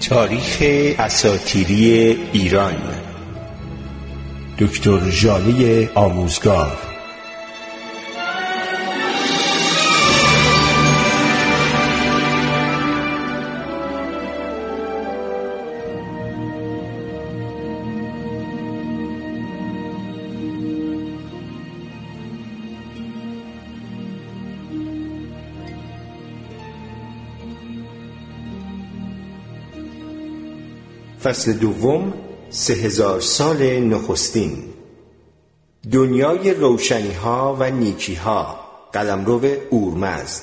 تاریخ اساتیری ایران. دکتر ژاله آموزگار. فصل دوم سه هزار سال نخستین. دنیای روشنی ها و نیکی ها قلمرو اورمزد.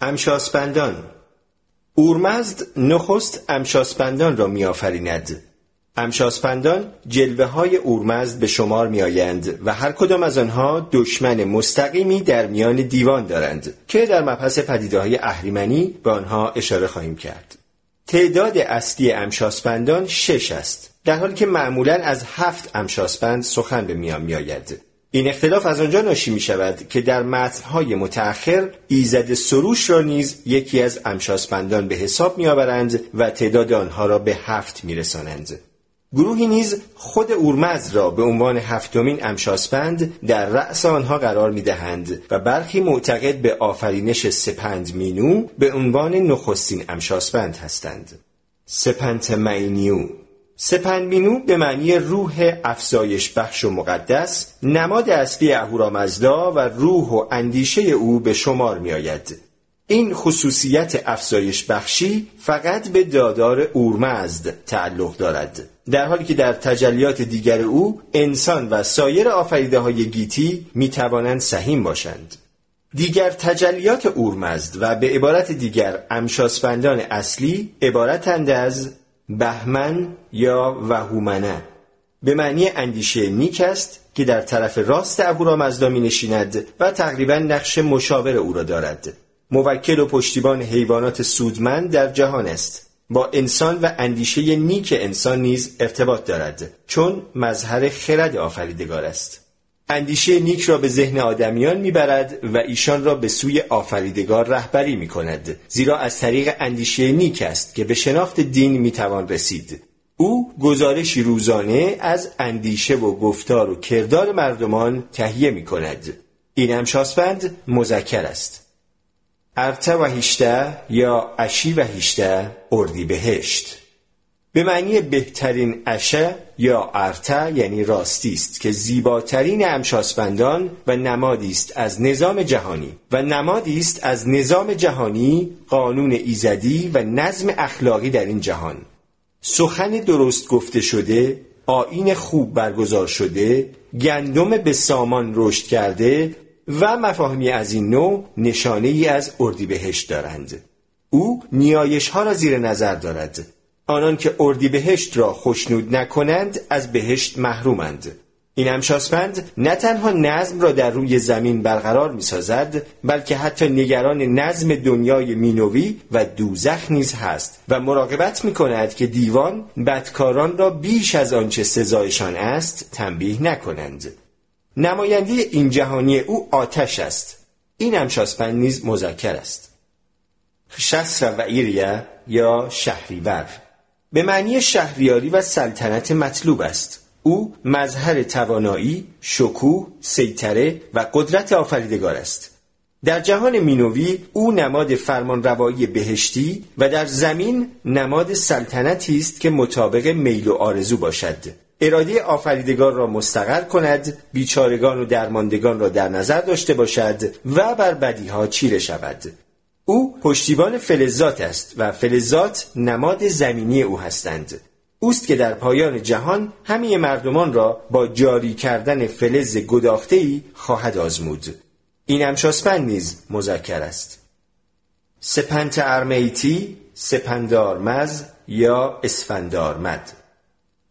امشاسپندان. اورمزد نخست امشاسپندان را میآفریند. امشاسپندان جلوه های اورمزد به شمار می آیند و هر کدام از آنها دشمن مستقیمی در میان دیوان دارند که در مبحث پدیده های اهریمنی به آنها اشاره خواهیم کرد. تعداد اصلی امشاسپندان شش است در حالی که معمولا از هفت امشاسپند سخن به میان میآید این اختلاف از آنجا ناشی می شود که در متنهای متأخر ایزد سروش را نیز یکی از امشاسپندان به حساب می آورند و تعداد آنها را به هفت می رسانند. گروهی نیز خود اورمزد را به عنوان هفتمین امشاسپند در رأس آنها قرار می دهند و برخی معتقد به آفرینش سپند مینو به عنوان نخستین امشاسپند هستند. سپنت مینیو سپند مینو به معنی روح افزایش بخش و مقدس نماد اصلی اهورامزدا و روح و اندیشه او به شمار می آید. این خصوصیت افزایش بخشی فقط به دادار اورمزد تعلق دارد. در حالی که در تجلیات دیگر او انسان و سایر آفریده های گیتی می توانند سهیم باشند. دیگر تجلیات اورمزد و به عبارت دیگر امشاسپندان اصلی عبارتند از بهمن یا وهومنه. به معنی اندیشه نیک است که در طرف راست اهورامزدا می نشیند و تقریبا نقش مشاور او را دارد. موکل و پشتیبان حیوانات سودمند در جهان است. با انسان و اندیشه نیک انسان نیز ارتباط دارد چون مظهر خرد آفریدگار است. اندیشه نیک را به ذهن آدمیان می‌برد و ایشان را به سوی آفریدگار رهبری می کند زیرا از طریق اندیشه نیک است که به شناخت دین می‌توان رسید. او گزارشی روزانه از اندیشه و گفتار و کردار مردمان تهیه می کند این امشاسپند مذکر است. ارته و هیشته یا اشی و هیشته اردی بهشت. به معنی بهترین اشه یا ارته یعنی راستی است که زیباترین امشاسپندان و نمادی است از نظام جهانی و نمادی است از نظام جهانی قانون ایزدی و نظم اخلاقی در این جهان. سخن درست گفته شده آین خوب برگزار شده گندم به سامان رشد کرده و مفاهیمی از این نوع نشانه ای از اردیبهشت دارند. او نیایش ها را زیر نظر دارد. آنان که اردیبهشت را خوشنود نکنند از بهشت محرومند. این امشاسپند نه تنها نظم را در روی زمین برقرار می سازد بلکه حتی نگران نظم دنیای مینوی و دوزخ نیز هست و مراقبت می کند که دیوان بدکاران را بیش از آنچه سزایشان است تنبیه نکنند. نماینده این جهانی او آتش است. این امشاسپند نیز مذکر است. شسر و ایریه یا شهریور. به معنی شهریاری و سلطنت مطلوب است. او مظهر توانایی، شکوه، سیطره و قدرت آفریدگار است. در جهان مینوی او نماد فرمانروایی بهشتی و در زمین نماد سلطنتی است که مطابق میل و آرزو باشد. اراده آفریدگار را مستقر کند بیچارگان و درماندگان را در نظر داشته باشد و بر بدیها چیره شود. او پشتیبان فلزات است و فلزات نماد زمینی او هستند. اوست که در پایان جهان همه مردمان را با جاری کردن فلز گداخته‌ای خواهد آزمود. این امشاسپند نیز مذکر است. سپنت ارمیتی سپندارمز یا اسفندارمد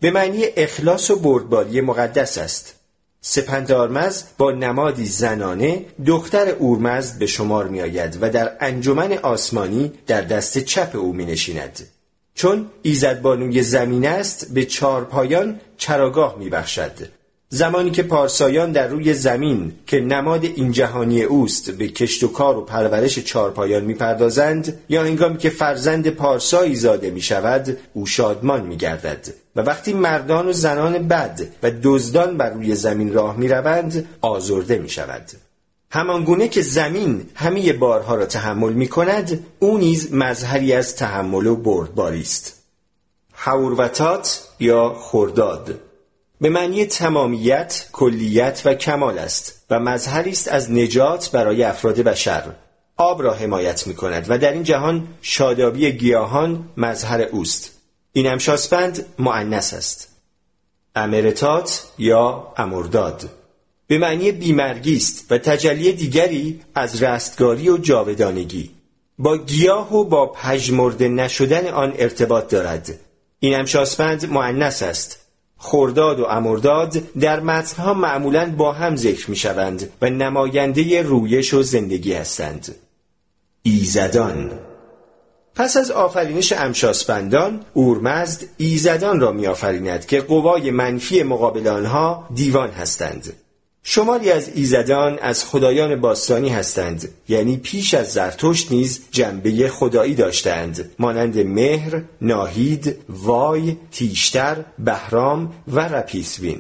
به معنی اخلاص و بردباری مقدس است سپندارمز با نمادی زنانه دختر اورمزد به شمار می آید و در انجمن آسمانی در دست چپ او می نشیند. چون ایزد بانوی زمین است به چهار پایان چراگاه می بخشد. زمانی که پارسایان در روی زمین که نماد این جهانی اوست به کشت و کار و پرورش چارپایان می‌پردازند یا هنگامی که فرزند پارسایی زاده می شود او شادمان می گردد و وقتی مردان و زنان بد و دزدان بر روی زمین راه می روند آزرده می شود همانگونه که زمین همه بارها را تحمل می کند او نیز مظهری از تحمل و بردباری است حوروتات یا خرداد به معنی تمامیت، کلیت و کمال است و مظهری است از نجات برای افراد بشر. آب را حمایت می کند و در این جهان شادابی گیاهان مظهر اوست. این امشاسپند معنس است. امرتات یا امرداد به معنی بیمرگی است و تجلی دیگری از رستگاری و جاودانگی. با گیاه و با پژمرده نشدن آن ارتباط دارد. این امشاسپند معنس است خورداد و امرداد در متنها معمولا با هم ذکر می شوند و نماینده رویش و زندگی هستند. ایزدان پس از آفرینش امشاسپندان اورمزد ایزدان را می آفریند که قوای منفی مقابل آنها دیوان هستند. شماری از ایزدان از خدایان باستانی هستند یعنی پیش از زرتشت نیز جنبه خدایی داشتند مانند مهر، ناهید، وای، تیشتر، بهرام و رپیسوین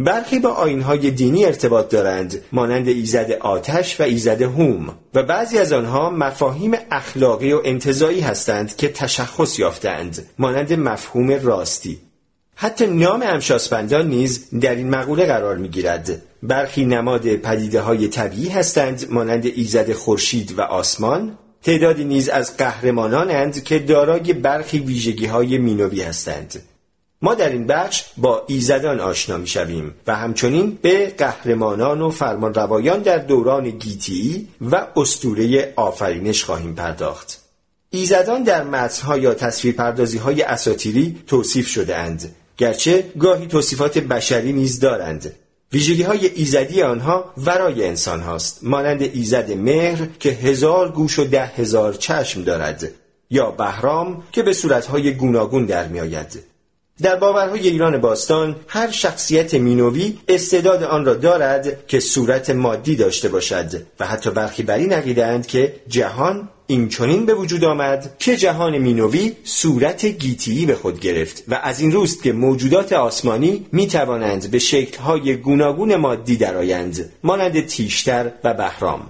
برخی با آینهای دینی ارتباط دارند مانند ایزد آتش و ایزد هوم و بعضی از آنها مفاهیم اخلاقی و انتظایی هستند که تشخص یافتند مانند مفهوم راستی. حتی نام امشاسپندان نیز در این مقوله قرار می گیرد. برخی نماد پدیده های طبیعی هستند مانند ایزد خورشید و آسمان. تعدادی نیز از قهرمانانند که دارای برخی ویژگی های مینوی هستند. ما در این بخش با ایزدان آشنا می شویم و همچنین به قهرمانان و فرمانروایان در دوران گیتی و استوره آفرینش خواهیم پرداخت. ایزدان در متنها یا تصویرپردازی های اساتیری توصیف شده اند گرچه گاهی توصیفات بشری نیز دارند ویژگی های ایزدی آنها ورای انسان هاست مانند ایزد مهر که هزار گوش و ده هزار چشم دارد یا بهرام که به صورتهای گوناگون در می آید. در باورهای ایران باستان هر شخصیت مینوی استعداد آن را دارد که صورت مادی داشته باشد و حتی برخی بر این عقیدهاند که جهان این چنین به وجود آمد که جهان مینوی صورت گیتی به خود گرفت و از این روست که موجودات آسمانی می توانند به شکلهای گوناگون مادی درآیند مانند تیشتر و بهرام.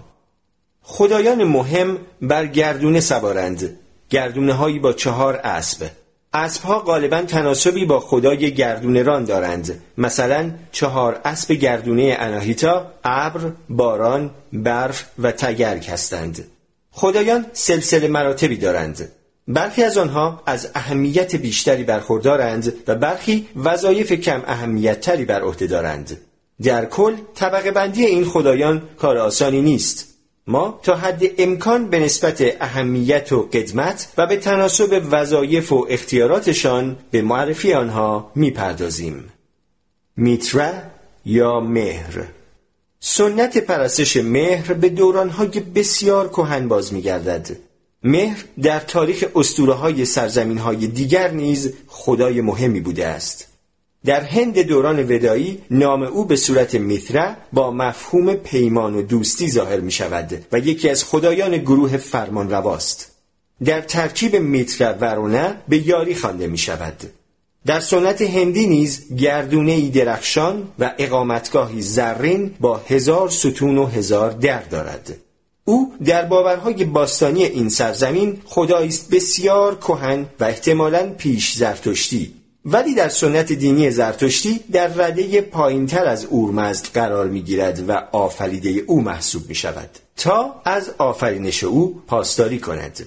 خدایان مهم بر گردونه سوارند گردونه هایی با چهار اسب. اسبها غالبا تناسبی با خدای گردونه ران دارند. مثلا چهار اسب گردونه اناهیتا ابر باران برف و تگرگ هستند. خدایان سلسله مراتبی دارند. برخی از آنها از اهمیت بیشتری برخوردارند و برخی وظایف کم اهمیت تری بر عهده دارند. در کل طبقه بندی این خدایان کار آسانی نیست. ما تا حد امکان به نسبت اهمیت و قدمت و به تناسب وظایف و اختیاراتشان به معرفی آنها می‌پردازیم. میتره یا مهر؟ سنت پرستش مهر به دورانهای بسیار کهن باز میگردد. مهر در تاریخ اسطوره های سرزمین های دیگر نیز خدای مهمی بوده است. در هند دوران ودایی نام او به صورت میتره با مفهوم پیمان و دوستی ظاهر می شود و یکی از خدایان گروه فرمان رواست. در ترکیب میتره ورونه به یاری خوانده می شود. در سنت هندی نیز گردونه ای درخشان و اقامتگاهی زرین با هزار ستون و هزار در دارد. او در باورهای باستانی این سرزمین خدایی است بسیار کهن و احتمالاً پیش زرتشتی ولی در سنت دینی زرتشتی در رده پایینتر از اورمزد قرار می گیرد و آفریده او محسوب می شود تا از آفرینش او پاسداری کند.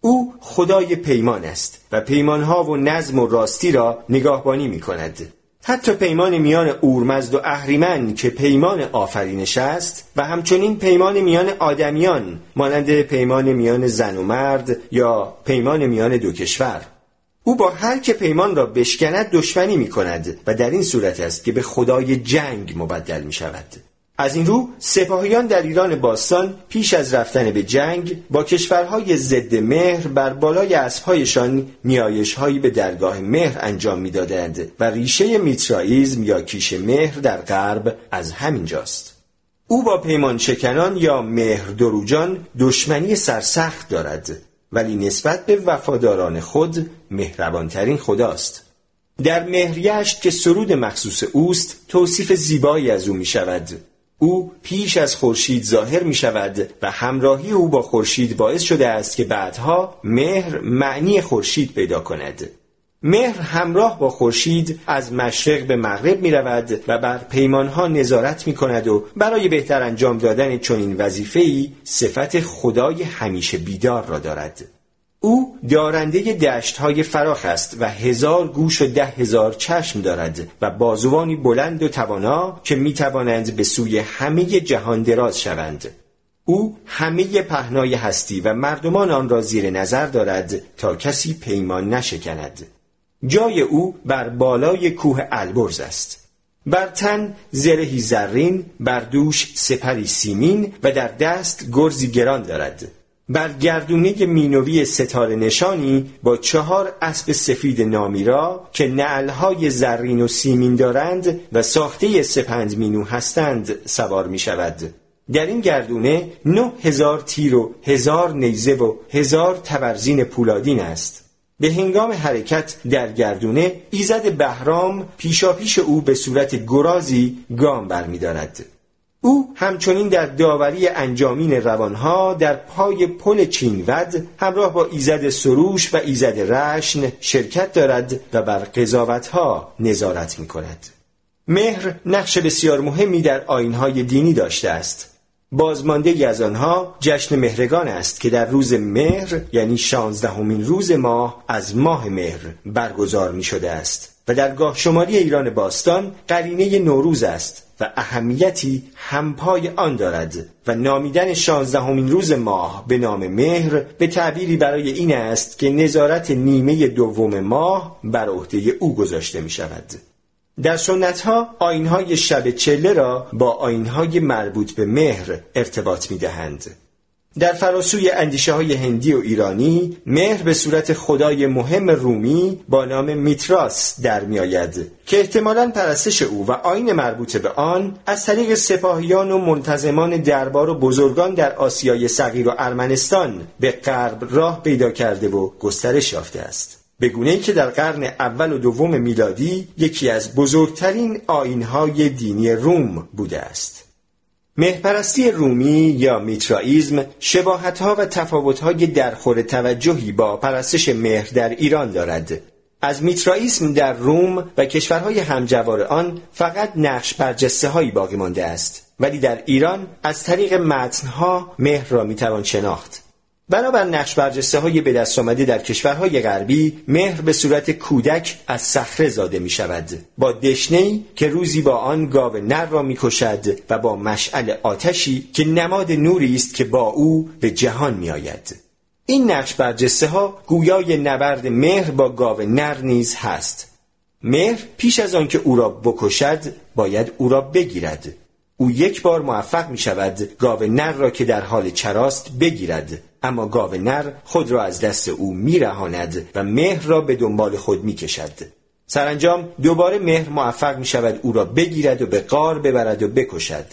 او خدای پیمان است و پیمانها و نظم و راستی را نگاهبانی می کند حتی پیمان میان اورمزد و اهریمن که پیمان آفرینش است و همچنین پیمان میان آدمیان مانند پیمان میان زن و مرد یا پیمان میان دو کشور. او با هر که پیمان را بشکند دشمنی می کند و در این صورت است که به خدای جنگ مبدل می شود از این رو سپاهیان در ایران باستان پیش از رفتن به جنگ با کشورهای ضد مهر بر بالای اسبهایشان نیایشهایی به درگاه مهر انجام می‌دادند و ریشه میترائیزم یا کیش مهر در غرب از همینجاست او با پیمان شکنان یا مهر دروجان دشمنی سرسخت دارد. ولی نسبت به وفاداران خود مهربانترین خداست. در مهریشت که سرود مخصوص اوست توصیف زیبایی از او می شود او پیش از خورشید ظاهر می شود و همراهی او با خورشید باعث شده است که بعدها مهر معنی خورشید پیدا کند. مهر همراه با خورشید از مشرق به مغرب می رود و بر پیمانها نظارت می کند و برای بهتر انجام دادن چنین وظیفه‌ای صفت خدای همیشه بیدار را دارد او دارنده دشت های فراخ است و هزار گوش و ده هزار چشم دارد و بازوانی بلند و توانا که می توانند به سوی همه جهان دراز شوند. او همه پهنای هستی و مردمان آن را زیر نظر دارد تا کسی پیمان نشکند. جای او بر بالای کوه البرز است. بر تن زرهی زرین، بر دوش سپری سیمین و در دست گرزی گران دارد. بر گردونه مینوی ستاره نشانی با چهار اسب سفید نامیرا که نعلهای زرین و سیمین دارند و ساخته سپند مینو هستند سوار می شود. در این گردونه نه هزار تیر و هزار نیزه و هزار تبرزین پولادین است. به هنگام حرکت در گردونه ایزد بهرام پیشاپیش او به صورت گرازی گام برمیدارد. او همچنین در داوری انجامین روانها در پای پل چینود همراه با ایزد سروش و ایزد رشن شرکت دارد و بر قضاوتها نظارت می کند. مهر نقش بسیار مهمی در آینهای دینی داشته است. بازمانده از آنها جشن مهرگان است که در روز مهر یعنی شانزدهمین روز ماه از ماه مهر برگزار می شده است و در گاه شماری ایران باستان قرینه نوروز است و اهمیتی همپای آن دارد و نامیدن شانزدهمین روز ماه به نام مهر به تعبیری برای این است که نظارت نیمه دوم ماه بر عهده او گذاشته می شود. در سنت ها آین های شب چله را با آین های مربوط به مهر ارتباط می دهند. در فراسوی اندیشه های هندی و ایرانی مهر به صورت خدای مهم رومی با نام میتراس در می آید که احتمالا پرستش او و آین مربوط به آن از طریق سپاهیان و منتظمان دربار و بزرگان در آسیای صغیر و ارمنستان به غرب راه پیدا کرده و گسترش یافته است به گونه که در قرن اول و دوم میلادی یکی از بزرگترین آینهای دینی روم بوده است. مهپرستی رومی یا میترائیزم شباهتها و تفاوتهای درخور توجهی با پرستش مهر در ایران دارد. از میترائیسم در روم و کشورهای همجوار آن فقط نقش برجسته هایی باقی مانده است. ولی در ایران از طریق متنها مهر را می‌توان شناخت. بنابر نقش برجسته های به دست آمده در کشورهای غربی مهر به صورت کودک از صخره زاده می شود با دشنهی که روزی با آن گاو نر را می کشد و با مشعل آتشی که نماد نوری است که با او به جهان می آید. این نقش برجسته ها گویای نبرد مهر با گاو نر نیز هست. مهر پیش از آنکه او را بکشد باید او را بگیرد. او یک بار موفق می شود گاو نر را که در حال چراست بگیرد. اما گاو نر خود را از دست او میرهاند و مهر را به دنبال خود می‌کشد. سرانجام دوباره مهر موفق می شود او را بگیرد و به قار ببرد و بکشد.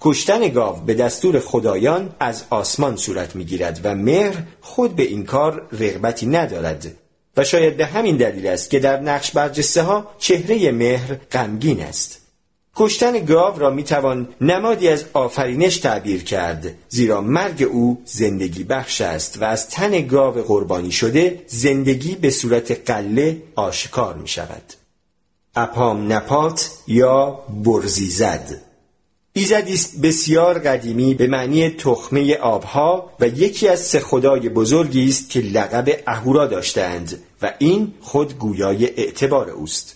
کشتن گاو به دستور خدایان از آسمان صورت می گیرد و مهر خود به این کار رغبتی ندارد. و شاید به همین دلیل است که در نقش برجسته ها چهره مهر غمگین است. کشتن گاو را می‌توان نمادی از آفرینش تعبیر کرد زیرا مرگ او زندگی بخش است و از تن گاو قربانی شده زندگی به صورت قله آشکار می شود اپام نپات یا برزیزد ایزدی است بسیار قدیمی به معنی تخمه آبها و یکی از سه خدای بزرگی است که لقب اهورا داشتند و این خود گویای اعتبار اوست.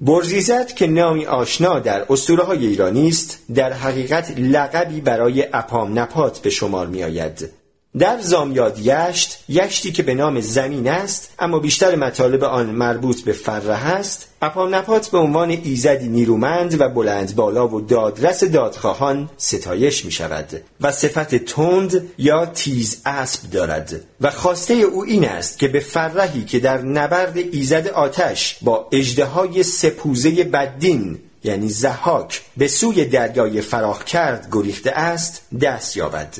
برزیزت که نامی آشنا در اسطوره های ایرانی است در حقیقت لقبی برای اپام نپات به شمار می آید. در زامیاد یشت یشتی که به نام زمین است اما بیشتر مطالب آن مربوط به فره است. اپانپات به عنوان ایزدی نیرومند و بلند بالا و دادرس دادخواهان ستایش می شود و صفت تند یا تیز اسب دارد. و خواسته او این است که به فرهی که در نبرد ایزد آتش با اجدهای سپوزه بدین یعنی زحاک به سوی دریای فراخ کرد گریخته است دست یابد.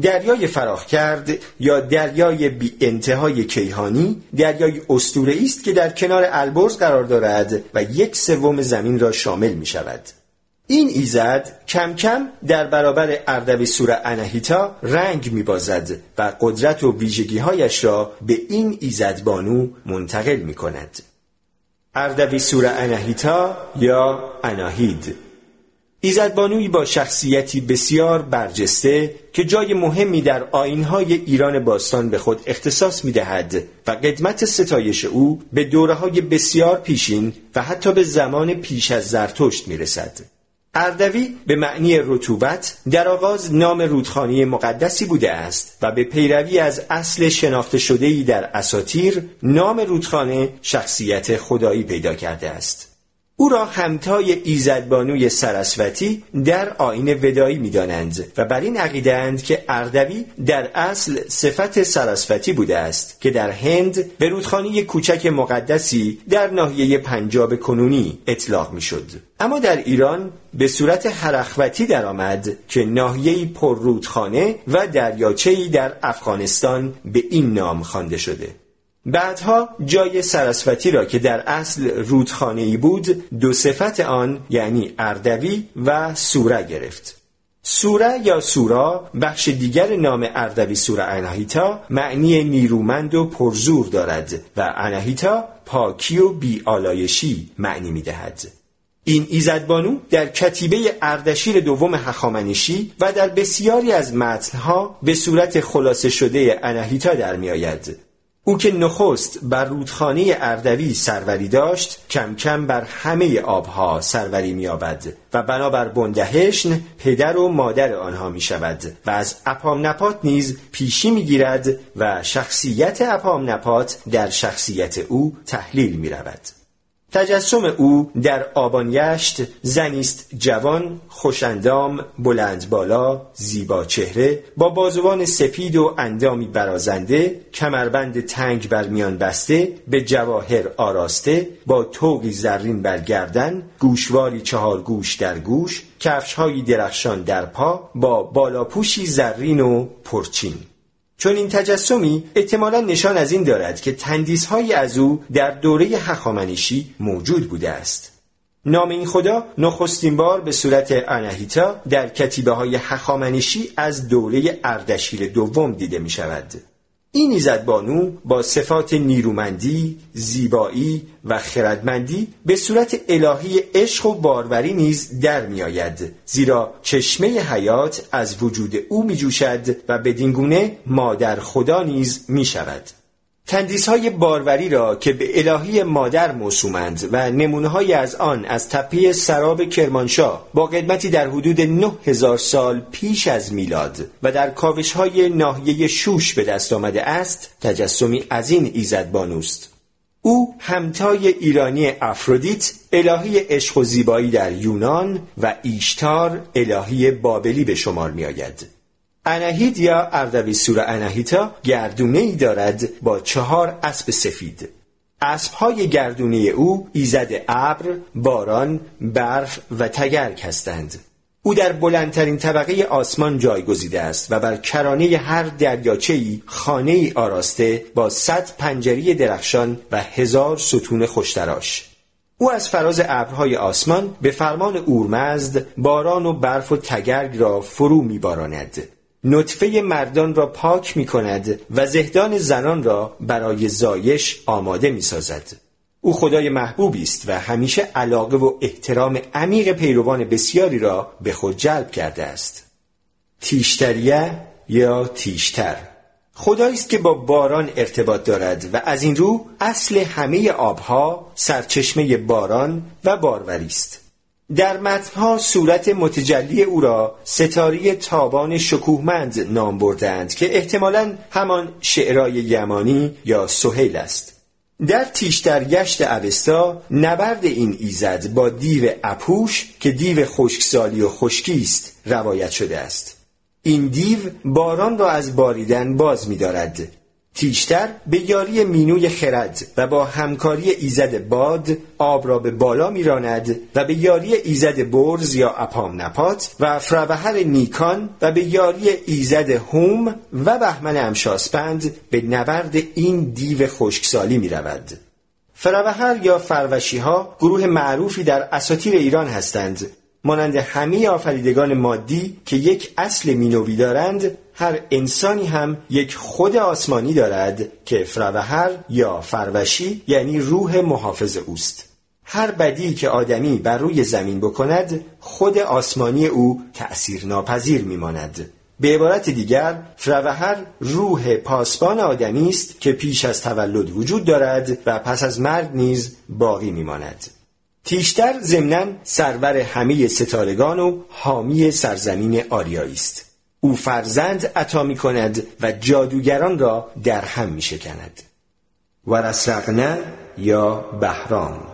دریای فراخ کرد یا دریای بی انتهای کیهانی دریای استوره است که در کنار البرز قرار دارد و یک سوم زمین را شامل می شود. این ایزد کم کم در برابر اردوی سور انهیتا رنگ می بازد و قدرت و ویژگیهایش را به این ایزد بانو منتقل می کند. اردوی سور انهیتا یا اناهید. ایزدبانوی با شخصیتی بسیار برجسته که جای مهمی در آینهای ایران باستان به خود اختصاص می دهد و قدمت ستایش او به دوره های بسیار پیشین و حتی به زمان پیش از زرتشت می رسد. اردوی به معنی رطوبت در آغاز نام رودخانه مقدسی بوده است و به پیروی از اصل شناخته شدهی در اساتیر نام رودخانه شخصیت خدایی پیدا کرده است. او را همتای ایزدبانوی سرسوتی در آین ودایی می‌دانند و بر این عقیدند که اردوی در اصل صفت سرسوتی بوده است که در هند به رودخانه کوچک مقدسی در ناحیه پنجاب کنونی اطلاق می‌شد. اما در ایران به صورت حرخوتی درآمد که ناحیه‌ای پر رودخانه و دریاچه‌ای در افغانستان به این نام خوانده شده. بعدها جای سرسوتی را که در اصل رودخانه ای بود دو صفت آن یعنی اردوی و سوره گرفت سوره یا سورا بخش دیگر نام اردوی سوره اناهیتا معنی نیرومند و پرزور دارد و اناهیتا پاکی و بیالایشی معنی می دهد. این ایزدبانو در کتیبه اردشیر دوم هخامنشی و در بسیاری از متنها به صورت خلاصه شده اناهیتا در می آید. او که نخست بر رودخانه اردوی سروری داشت کم کم بر همه آبها سروری مییابد و بنابر بندهشن پدر و مادر آنها می شود و از اپام نپات نیز پیشی می گیرد و شخصیت اپام نپات در شخصیت او تحلیل می رود. تجسم او در آبانیشت زنیست جوان خوشندام بلند بالا زیبا چهره با بازوان سپید و اندامی برازنده کمربند تنگ بر میان بسته به جواهر آراسته با توقی زرین بر گردن گوشواری چهار گوش در گوش کفشهایی درخشان در پا با بالاپوشی زرین و پرچین. چون این تجسمی احتمالا نشان از این دارد که تندیسهایی از او در دوره هخامنشی موجود بوده است. نام این خدا نخستین بار به صورت انهیتا در کتیبه های هخامنشی از دوره اردشیر دوم دیده می شود این بانو با صفات نیرومندی، زیبایی و خردمندی به صورت الهی عشق و باروری نیز در می آید زیرا چشمه حیات از وجود او می جوشد و بدینگونه مادر خدا نیز می شود تندیس های باروری را که به الهی مادر موسومند و نمونه از آن از تپه سراب کرمانشاه با قدمتی در حدود 9000 سال پیش از میلاد و در کاوش های ناحیه شوش به دست آمده است تجسمی از این ایزد بانوست او همتای ایرانی افرودیت الهی عشق و زیبایی در یونان و ایشتار الهی بابلی به شمار می آید. انهید یا اردویسور انهیتا گردونه ای دارد با چهار اسب سفید. اسب های گردونه او ایزد ابر، باران، برف و تگرگ هستند. او در بلندترین طبقه آسمان جایگزیده است و بر کرانه هر دریاچه‌ای خانه ای آراسته با صد پنجری درخشان و هزار ستون خوشتراش. او از فراز ابرهای آسمان به فرمان اورمزد باران و برف و تگرگ را فرو میباراند. نطفه مردان را پاک می کند و زهدان زنان را برای زایش آماده می سازد. او خدای محبوبی است و همیشه علاقه و احترام عمیق پیروان بسیاری را به خود جلب کرده است. تیشتریه یا تیشتر خدایی است که با باران ارتباط دارد و از این رو اصل همه آبها سرچشمه باران و باروری است. در متنها صورت متجلی او را ستاری تابان شکوهمند نام بردند که احتمالا همان شعرای یمانی یا سهیل است. در تیشترگشت اوستا نبرد این ایزد با دیو اپوش که دیو خشکسالی و خشکی است روایت شده است. این دیو باران را از باریدن باز می‌دارد. تیشتر به یاری مینوی خرد و با همکاری ایزد باد آب را به بالا میراند و به یاری ایزد برز یا اپام نپات و فروهر نیکان و به یاری ایزد هوم و بهمن امشاسپند به نبرد این دیو خشکسالی می رود. فروهر یا فروشی ها گروه معروفی در اساطیر ایران هستند مانند همه آفریدگان مادی که یک اصل مینوی دارند هر انسانی هم یک خود آسمانی دارد که فروهر یا فروشی یعنی روح محافظ اوست. هر بدی که آدمی بر روی زمین بکند خود آسمانی او تأثیر ناپذیر میماند. به عبارت دیگر فروهر روح پاسبان آدمی است که پیش از تولد وجود دارد و پس از مرگ نیز باقی میماند. تیشتر ضمنا سرور همه ستارگان و حامی سرزمین آریایی است. او فرزند عطا می کند و جادوگران را در هم می شکند ورسرقنه یا بهرام.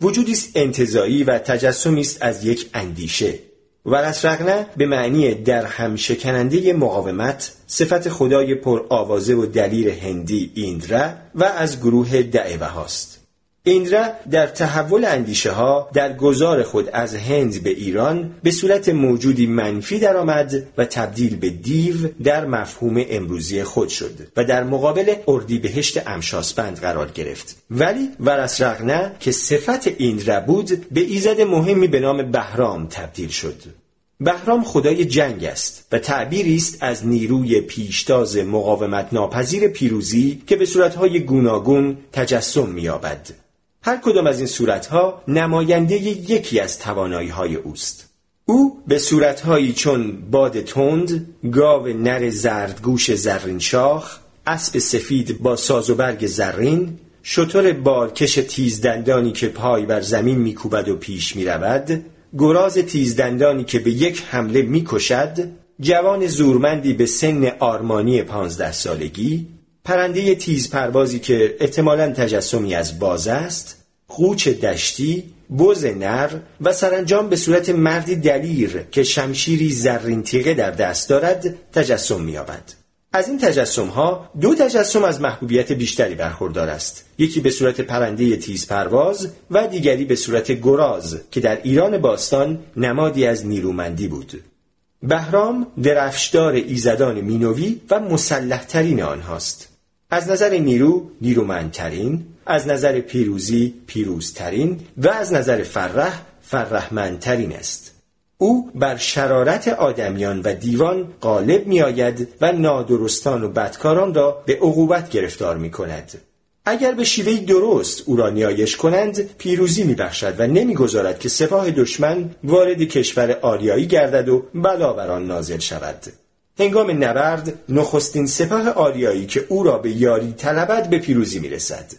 وجودی است انتظایی و تجسمی است از یک اندیشه. ورسرقنه به معنی در هم شکننده مقاومت صفت خدای پر آوازه و دلیر هندی ایندره و از گروه دعوه هاست. ایندرا در تحول اندیشه ها در گذار خود از هند به ایران به صورت موجودی منفی درآمد و تبدیل به دیو در مفهوم امروزی خود شد و در مقابل اردیبهشت امشاسپند قرار گرفت ولی ورسرغنه که صفت ایندرا بود به ایزد مهمی به نام بهرام تبدیل شد بهرام خدای جنگ است و تعبیری است از نیروی پیشتاز مقاومت ناپذیر پیروزی که به صورتهای گوناگون تجسم می‌یابد. هر کدام از این صورتها نماینده یکی از توانایی های اوست. او به صورتهایی چون باد تند، گاو نر زردگوش زرین شاخ، اسب سفید با ساز و برگ زرین، شطور بالکش تیزدندانی که پای بر زمین میکوبد و پیش می‌رود، گراز تیزدندانی که به یک حمله می‌کشد، جوان زورمندی به سن آرمانی پانزده سالگی، پرنده تیز پروازی که احتمالا تجسمی از باز است قوچ دشتی بز نر و سرانجام به صورت مردی دلیر که شمشیری زرین تیغه در دست دارد تجسم می‌یابد. از این تجسم ها دو تجسم از محبوبیت بیشتری برخوردار است. یکی به صورت پرنده تیز پرواز و دیگری به صورت گراز که در ایران باستان نمادی از نیرومندی بود. بهرام درفشدار ایزدان مینوی و مسلحترین آنهاست. از نظر نیرو نیرومندترین از نظر پیروزی پیروزترین و از نظر فرح فرحمندترین است او بر شرارت آدمیان و دیوان غالب می آید و نادرستان و بدکاران را به عقوبت گرفتار می کند. اگر به شیوه درست او را نیایش کنند پیروزی می بخشد و نمی‌گذارد که سپاه دشمن وارد کشور آریایی گردد و بلا بر نازل شود هنگام نبرد نخستین سپاه آریایی که او را به یاری طلبد به پیروزی می رسد.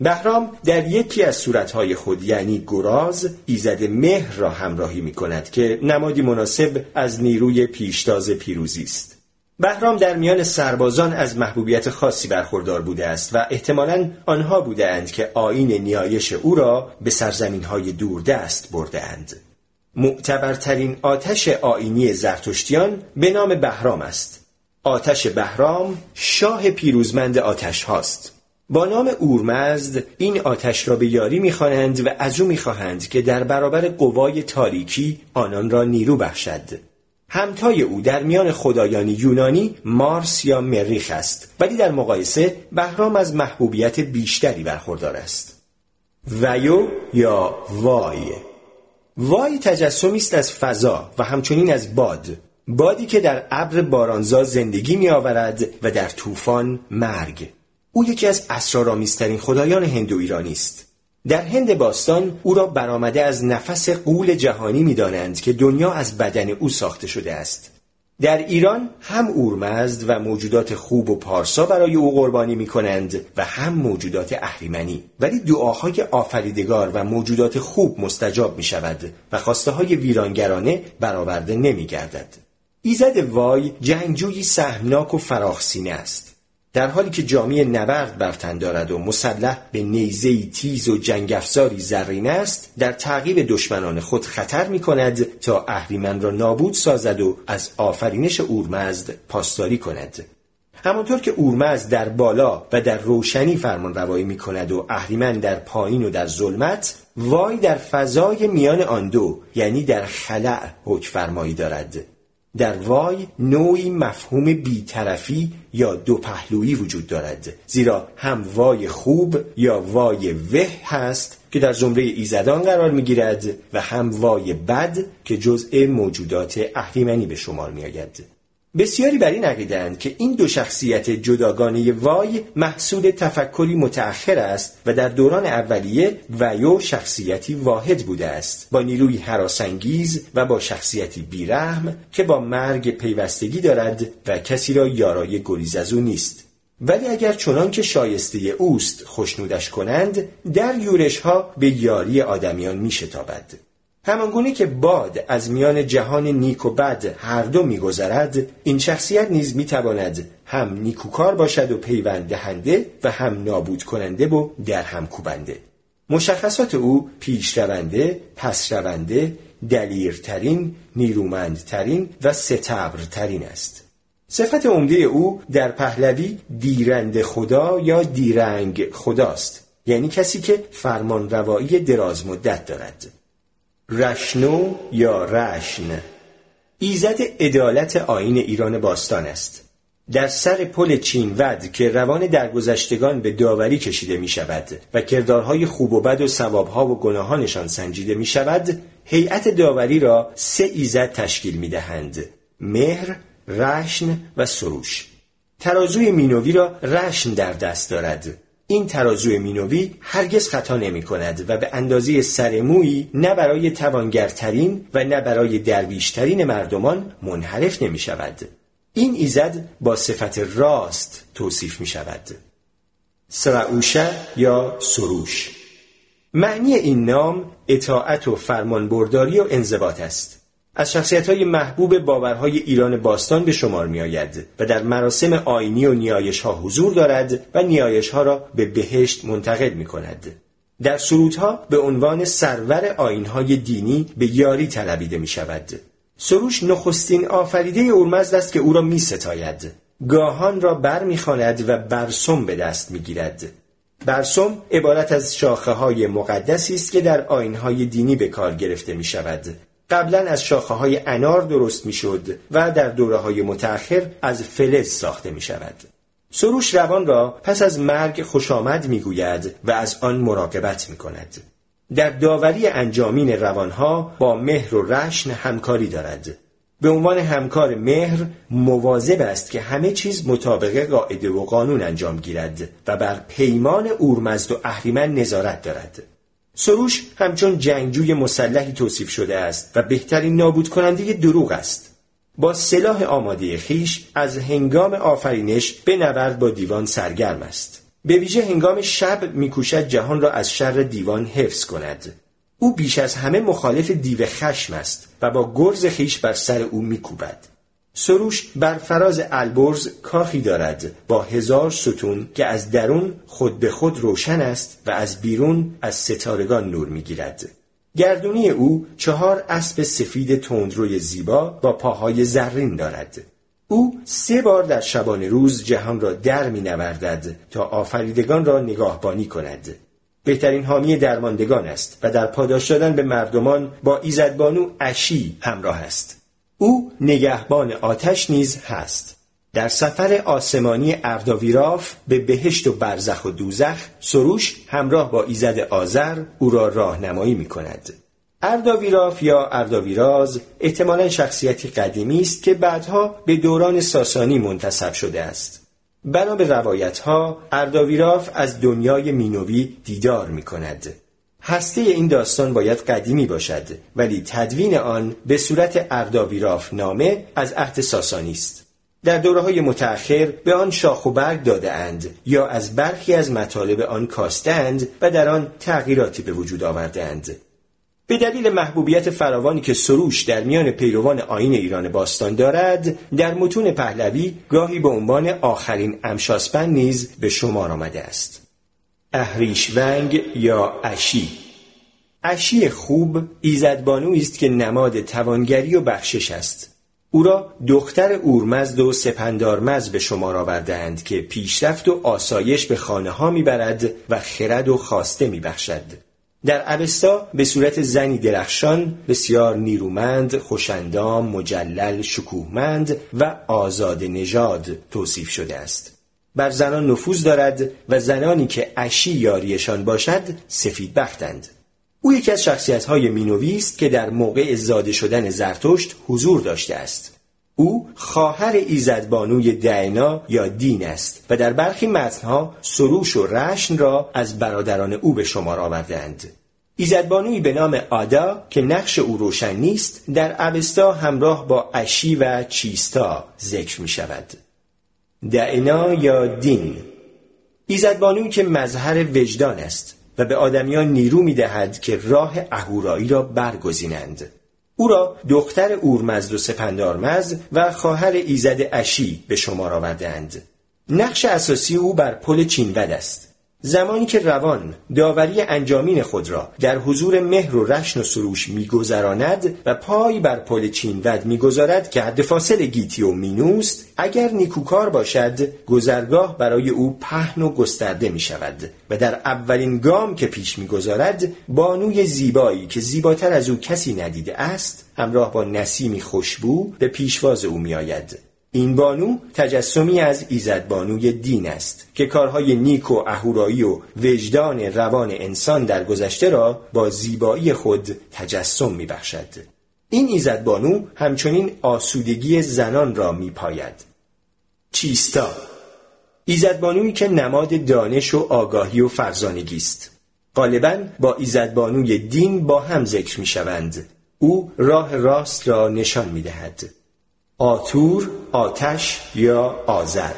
بهرام در یکی از صورتهای خود یعنی گراز ایزد مهر را همراهی می کند که نمادی مناسب از نیروی پیشتاز پیروزی است. بهرام در میان سربازان از محبوبیت خاصی برخوردار بوده است و احتمالا آنها بودند که آین نیایش او را به سرزمین های دست برده اند. معتبرترین آتش آینی زرتشتیان به نام بهرام است. آتش بهرام شاه پیروزمند آتش هاست. با نام اورمزد این آتش را به یاری می‌خوانند و از او می‌خواهند که در برابر قوای تاریکی آنان را نیرو بخشد همتای او در میان خدایان یونانی مارس یا مریخ است ولی در مقایسه بهرام از محبوبیت بیشتری برخوردار است ویو یا وای وای تجسمی است از فضا و همچنین از باد بادی که در ابر بارانزا زندگی می آورد و در طوفان مرگ. او یکی از اسرارآمیزترین خدایان هندو ایرانی است. در هند باستان او را برآمده از نفس قول جهانی می‌دانند که دنیا از بدن او ساخته شده است. در ایران هم اورمزد و موجودات خوب و پارسا برای او قربانی می کنند و هم موجودات اهریمنی ولی دعاهای آفریدگار و موجودات خوب مستجاب می شود و خواسته های ویرانگرانه برآورده نمی گردد. ایزد وای جنگجویی سهمناک و فراخسینه است. در حالی که جامعه نبرد بر تن دارد و مسلح به نیزه تیز و جنگ افزاری زرین است در تعقیب دشمنان خود خطر می کند تا اهریمن را نابود سازد و از آفرینش اورمزد پاسداری کند. همانطور که اورمزد در بالا و در روشنی فرمان روایی می کند و اهریمن در پایین و در ظلمت وای در فضای میان آن دو یعنی در خلع حکم فرمایی دارد. در وای نوعی مفهوم بیطرفی یا دو پهلویی وجود دارد زیرا هم وای خوب یا وای وه هست که در زمره ایزدان قرار می گیرد و هم وای بد که جزء موجودات اهریمنی به شمار می آید. بسیاری بر این عقیدند که این دو شخصیت جداگانه وای محصول تفکری متأخر است و در دوران اولیه ویو شخصیتی واحد بوده است با نیروی حراسانگیز و با شخصیتی بیرحم که با مرگ پیوستگی دارد و کسی را یارای گریز از او نیست ولی اگر چنان که شایسته اوست خوشنودش کنند در یورش ها به یاری آدمیان می شتابد. همانگونه که باد از میان جهان نیک و بد هر دو میگذرد این شخصیت نیز می‌تواند هم نیکوکار باشد و پیوند دهنده و هم نابود کننده و در هم کوبنده. مشخصات او پیشرونده پسرونده دلیرترین نیرومندترین و ستبرترین است. صفت عمده او در پهلوی دیرند خدا یا دیرنگ خداست یعنی کسی که فرمان روایی دراز مدت دارد. رشنو یا رشن؟ ایزد عدالت آین ایران باستان است. در سر پل چین ود که روان درگذشتگان به داوری کشیده می شود و کردارهای خوب و بد و ثوابها و گناهانشان سنجیده می شود هیئت داوری را سه ایزد تشکیل می دهند مهر، رشن و سروش. ترازوی مینوی را رشن در دست دارد. این ترازوی مینوی هرگز خطا نمی کند و به اندازه سرمویی نه برای توانگرترین و نه برای درویشترین مردمان منحرف نمی شود. این ایزد با صفت راست توصیف می شود. سرعوشه یا سروش معنی این نام اطاعت و فرمانبرداری و انضباط است. از شخصیت های محبوب باورهای ایران باستان به شمار می آید و در مراسم آینی و نیایش ها حضور دارد و نیایش ها را به بهشت منتقل می کند. در سرودها به عنوان سرور آینهای دینی به یاری طلبیده می شود. سروش نخستین آفریده اورمزد است که او را می ستاید. گاهان را بر می و برسم به دست می گیرد. برسم عبارت از شاخه های مقدسی است که در آینهای دینی به کار گرفته می شود قبلا از شاخه های انار درست می‌شد و در دوره های متأخر از فلز ساخته می شود. سروش روان را پس از مرگ خوش آمد می گوید و از آن مراقبت می کند. در داوری انجامین روانها با مهر و رشن همکاری دارد. به عنوان همکار مهر مواظب است که همه چیز مطابق قاعده و قانون انجام گیرد و بر پیمان اورمزد و اهریمن نظارت دارد. سروش همچون جنگجوی مسلحی توصیف شده است و بهترین نابود کننده دروغ است. با سلاح آماده خیش از هنگام آفرینش به نبرد با دیوان سرگرم است. به ویژه هنگام شب میکوشد جهان را از شر دیوان حفظ کند. او بیش از همه مخالف دیو خشم است و با گرز خیش بر سر او میکوبد. سروش بر فراز البرز کاخی دارد با هزار ستون که از درون خود به خود روشن است و از بیرون از ستارگان نور می‌گیرد. گردونی او چهار اسب سفید تندروی زیبا با پاهای زرین دارد. او سه بار در شبانه روز جهان را در می نوردد تا آفریدگان را نگاهبانی کند. بهترین حامی درماندگان است و در پاداش دادن به مردمان با ایزدبانو اشی همراه است. او نگهبان آتش نیز هست در سفر آسمانی ارداویراف به بهشت و برزخ و دوزخ سروش همراه با ایزد آذر او را راهنمایی می کند. ارداویراف یا ارداویراز احتمالا شخصیتی قدیمی است که بعدها به دوران ساسانی منتصب شده است. بنا به روایت ها ارداویراف از دنیای مینوی دیدار می کند. هسته این داستان باید قدیمی باشد ولی تدوین آن به صورت ارداویراف نامه از عهد ساسانی است در دوره های متأخر به آن شاخ و برگ داده اند یا از برخی از مطالب آن کاستند و در آن تغییراتی به وجود آوردند. به دلیل محبوبیت فراوانی که سروش در میان پیروان آین ایران باستان دارد در متون پهلوی گاهی به عنوان آخرین امشاسپن نیز به شمار آمده است اهریشونگ یا اشی اشی خوب ایزدبانویی است که نماد توانگری و بخشش است او را دختر اورمزد و سپندارمزد به شمار آوردهاند که پیشرفت و آسایش به خانه ها می‌برد و خرد و خواسته میبخشد. در اوستا به صورت زنی درخشان بسیار نیرومند، خوشندام، مجلل، شکوهمند و آزاد نژاد توصیف شده است. بر زنان نفوذ دارد و زنانی که اشی یاریشان باشد سفید بختند. او یکی از شخصیت های مینوی است که در موقع زاده شدن زرتشت حضور داشته است. او خواهر ایزدبانوی دعنا یا دین است و در برخی متنها سروش و رشن را از برادران او به شمار آوردند. ایزدبانوی به نام آدا که نقش او روشن نیست در اوستا همراه با اشی و چیستا ذکر می شود. دعنا یا دین ایزدبانوی که مظهر وجدان است و به آدمیان نیرو می دهد که راه اهورایی را برگزینند. او را دختر اورمزد و سپندارمزد و خواهر ایزد اشی به شمار آوردهاند. نقش اساسی او بر پل چینود است. زمانی که روان داوری انجامین خود را در حضور مهر و رشن و سروش میگذراند و پای بر پل چینود می‌گذارد که حد فاصل گیتی و مینوست اگر نیکوکار باشد گذرگاه برای او پهن و گسترده می شود و در اولین گام که پیش می‌گذارد بانوی زیبایی که زیباتر از او کسی ندیده است همراه با نسیمی خوشبو به پیشواز او میآید. این بانو تجسمی از ایزدبانوی دین است که کارهای نیک و اهورایی و وجدان روان انسان در گذشته را با زیبایی خود تجسم می بخشد. این ایزدبانو همچنین آسودگی زنان را می پاید. چیستا ایزدبانویی که نماد دانش و آگاهی و فرزانگی است. غالبا با ایزدبانوی دین با هم ذکر می شوند. او راه راست را نشان می دهد. آتور آتش یا آذر.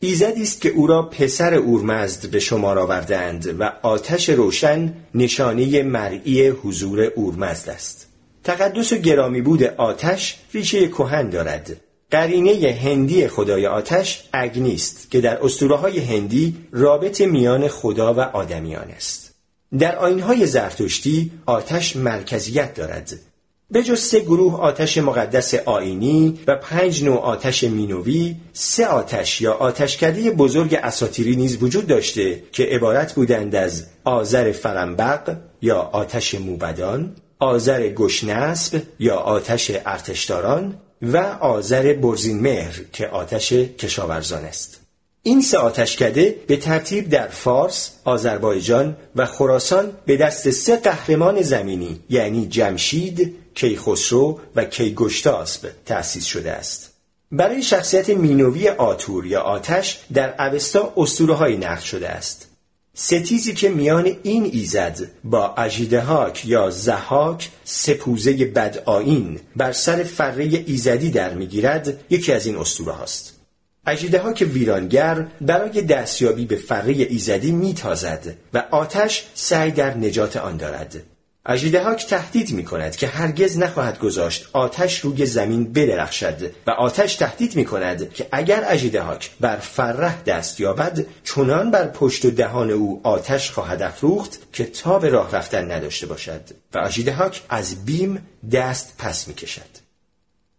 ایزدی است که او را پسر اورمزد به شمار آوردهاند و آتش روشن نشانه مرئی حضور اورمزد است. تقدس و گرامی بود آتش ریشه کهن دارد. قرینه هندی خدای آتش اگنیست که در اسطوره های هندی رابط میان خدا و آدمیان است. در آینهای زرتشتی آتش مرکزیت دارد. به جز سه گروه آتش مقدس آینی و پنج نوع آتش مینوی سه آتش یا آتشکده بزرگ اساتیری نیز وجود داشته که عبارت بودند از آذر فرنبق یا آتش موبدان آذر گشنسب یا آتش ارتشداران و آذر برزین مهر که آتش کشاورزان است. این سه آتشکده به ترتیب در فارس، آذربایجان و خراسان به دست سه قهرمان زمینی یعنی جمشید، کیخسرو و کیگشتاسب تأسیس شده است. برای شخصیت مینوی آتور یا آتش در اوستا اسطوره های نقل شده است. ستیزی که میان این ایزد با اجیدهاک یا زهاک سپوزه بدآین بر سر فره ایزدی در می‌گیرد یکی از این اسطوره هاست. اجیده که ویرانگر برای دستیابی به فره ایزدی میتازد و آتش سعی در نجات آن دارد. اژیدهاک تهدید می کند که هرگز نخواهد گذاشت آتش روی زمین بدرخشد و آتش تهدید می کند که اگر اژیدهاک بر فرح دست یابد چنان بر پشت و دهان او آتش خواهد افروخت که تا به راه رفتن نداشته باشد و اژیدهاک از بیم دست پس می کشد.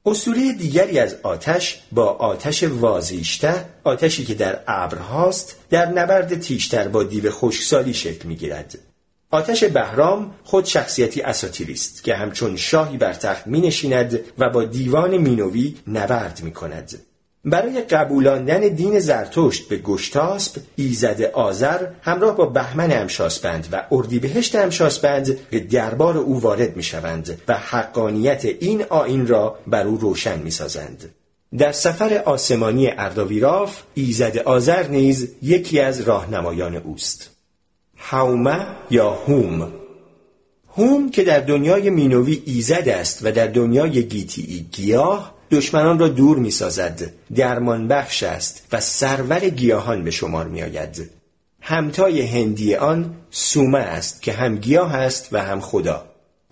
اسطوره دیگری از آتش با آتش وازیشته آتشی که در ابرهاست در نبرد تیشتر با دیو خشکسالی شکل می گیرد. آتش بهرام خود شخصیتی اساتیری است که همچون شاهی بر تخت می نشیند و با دیوان مینوی نبرد می کند. برای قبولاندن دین زرتشت به گشتاسب ایزد آذر همراه با بهمن امشاسپند و اردیبهشت امشاسپند به دربار او وارد می شوند و حقانیت این آین را بر او روشن می سازند. در سفر آسمانی ارداویراف ایزد آذر نیز یکی از راهنمایان اوست. هومه یا هوم هوم که در دنیای مینوی ایزد است و در دنیای گیتی گیاه دشمنان را دور می سازد درمان بخش است و سرور گیاهان به شمار می آید همتای هندی آن سومه است که هم گیاه است و هم خدا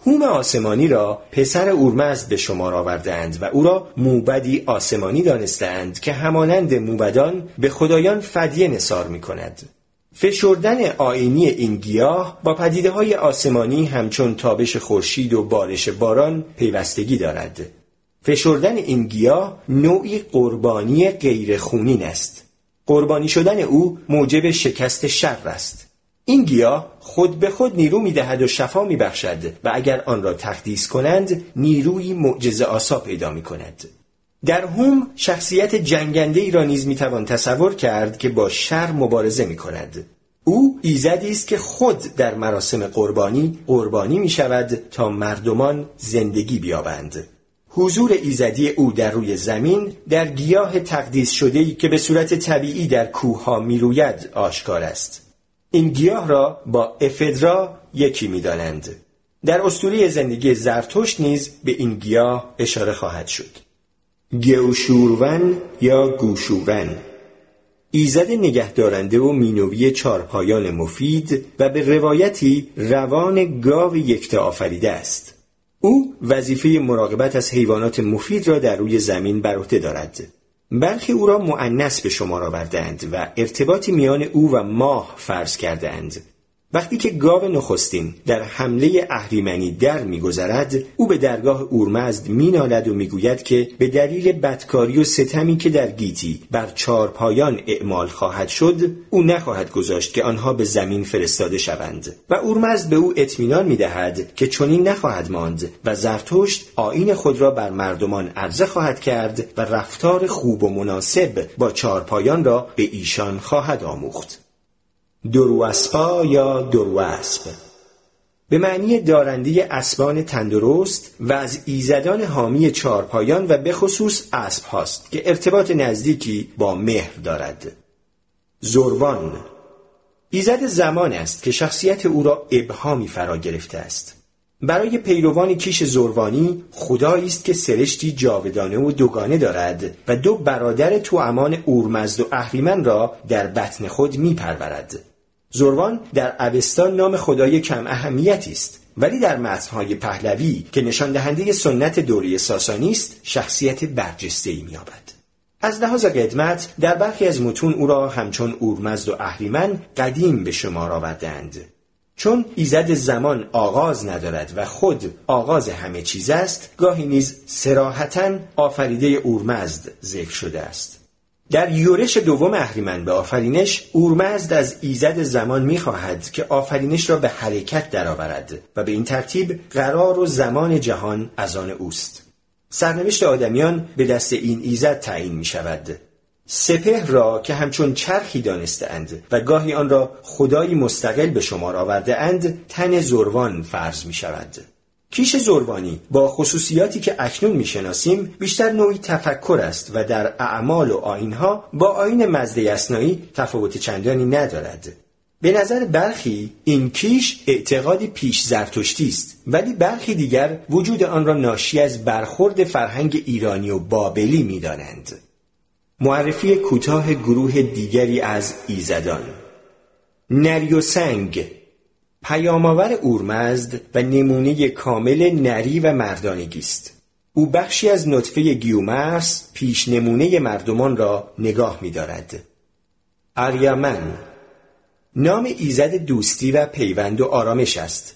هوم آسمانی را پسر اورمزد به شمار آوردند و او را موبدی آسمانی دانستند که همانند موبدان به خدایان فدیه نصار می کند. فشردن آینی این گیاه با پدیده های آسمانی همچون تابش خورشید و بارش باران پیوستگی دارد. فشردن این گیاه نوعی قربانی غیرخونین است. قربانی شدن او موجب شکست شر است. این گیاه خود به خود نیرو می‌دهد و شفا میبخشد و اگر آن را تقدیس کنند نیروی معجزه آسا پیدا می کند. در هوم شخصیت جنگنده ای را نیز می‌توان تصور کرد که با شر مبارزه می کند. او ایزدی است که خود در مراسم قربانی قربانی می شود تا مردمان زندگی بیابند. حضور ایزدی او در روی زمین در گیاه تقدیس شده که به صورت طبیعی در کوه ها می روید آشکار است. این گیاه را با افدرا یکی می‌دانند. در اسطوره زندگی زرتشت نیز به این گیاه اشاره خواهد شد. گوشورون یا گوشورن ایزد نگهدارنده و مینوی چارپایان مفید و به روایتی روان گاو یکتا آفریده است. او وظیفه مراقبت از حیوانات مفید را در روی زمین بر عهده دارد. برخی او را معنس به شمار آوردند و ارتباطی میان او و ماه فرض کردند وقتی که گاو نخستین در حمله اهریمنی در میگذرد او به درگاه اورمزد مینالد و می‌گوید که به دلیل بدکاری و ستمی که در گیتی بر چارپایان اعمال خواهد شد او نخواهد گذاشت که آنها به زمین فرستاده شوند. و اورمزد به او اطمینان می‌دهد که چنین نخواهد ماند و زرتشت آین خود را بر مردمان عرضه خواهد کرد و رفتار خوب و مناسب با چارپایان را به ایشان خواهد آموخت. درواسپا یا درواسب به معنی دارنده اسبان تندرست و از ایزدان حامی چارپایان و به خصوص اسب هاست که ارتباط نزدیکی با مهر دارد. زروان. ایزد زمان است که شخصیت او را ابهامی فرا گرفته است. برای پیروان کیش زروانی خدایی است که سرشتی جاودانه و دوگانه دارد و دو برادر تو امان اورمزد و اهریمن را در بطن خود میپرورد. زروان در اوستا نام خدای کم اهمیتی است ولی در متنهای پهلوی که نشان دهنده سنت دوره ساسانی است شخصیت برجسته‌ای می‌یابد. از لحاظ قدمت در برخی از متون او را همچون اورمزد و اهریمن قدیم به شمار آوردند چون ایزد زمان آغاز ندارد و خود آغاز همه چیز است گاهی نیز سراحتا آفریده اورمزد ذکر شده است. در یورش دوم اهریمن به آفرینش اورمزد از ایزد زمان می‌خواهد که آفرینش را به حرکت درآورد و به این ترتیب قرار و زمان جهان از آن اوست. سرنوشت آدمیان به دست این ایزد تعیین می شود سپه را که همچون چرخی دانستند و گاهی آن را خدایی مستقل به شمار آورده اند تن زروان فرض می شود کیش زروانی با خصوصیاتی که اکنون می‌شناسیم بیشتر نوعی تفکر است و در اعمال و آینها با آین مزده اسنایی تفاوت چندانی ندارد. به نظر برخی این کیش اعتقادی پیش زرتشتی است ولی برخی دیگر وجود آن را ناشی از برخورد فرهنگ ایرانی و بابلی می‌دانند. معرفی کوتاه گروه دیگری از ایزدان. نری سنگ پیامآور اورمزد و نمونه کامل نری و مردانگی است او بخشی از نطفه گیومرس پیش نمونه مردمان را نگاه می دارد. اریامن نام ایزد دوستی و پیوند و آرامش است.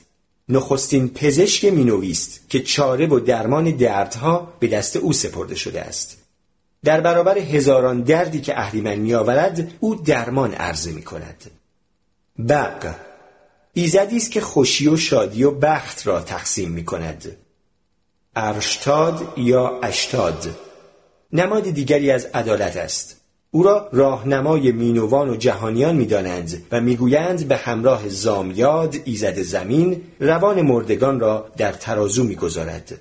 نخستین پزشک مینویست که چاره و درمان دردها به دست او سپرده شده است. در برابر هزاران دردی که اهریمن میآورد او درمان عرضه می کند. بق ایزدی است که خوشی و شادی و بخت را تقسیم می کند ارشتاد یا اشتاد. نماد دیگری از عدالت است. او را راهنمای مینوان و جهانیان می‌دانند و می‌گویند به همراه زامیاد ایزد زمین روان مردگان را در ترازو می‌گذارد.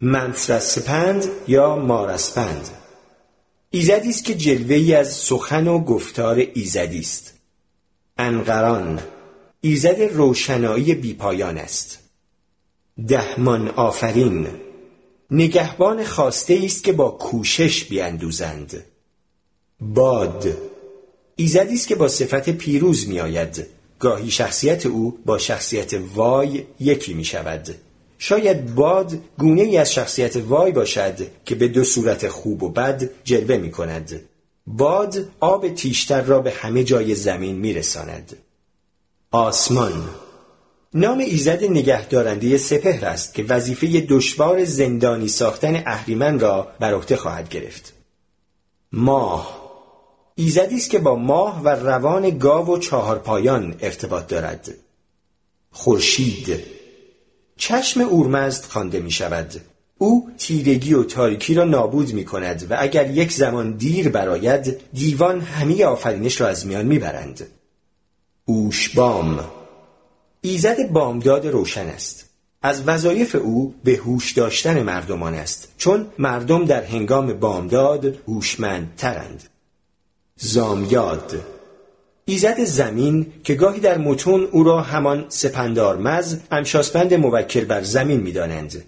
منصرسپند یا مارسپند. ایزدی است که جلوه از سخن و گفتار ایزدی است. انقران. ایزد روشنایی بیپایان است. دهمان آفرین. نگهبان خواسته است که با کوشش بیاندوزند باد. ایزدی است که با صفت پیروز میآید. گاهی شخصیت او با شخصیت وای یکی می شود شاید باد گونه ای از شخصیت وای باشد که به دو صورت خوب و بد جلوه می کند باد آب تیشتر را به همه جای زمین می رساند. آسمان نام ایزد نگهدارنده سپهر است که وظیفه دشوار زندانی ساختن اهریمن را بر عهده خواهد گرفت. ماه ایزدی است که با ماه و روان گاو و چهارپایان ارتباط دارد. خورشید چشم اورمزد خوانده می شود. او تیرگی و تاریکی را نابود می کند و اگر یک زمان دیر براید دیوان همه آفرینش را از میان می برند. اوشبام ایزد بامداد روشن است. از وظایف او به هوش داشتن مردمان است چون مردم در هنگام بامداد هوشمندترند. زامیاد. ایزد زمین که گاهی در متون او را همان سپندارمز امشاسپند موکل بر زمین می‌دانند.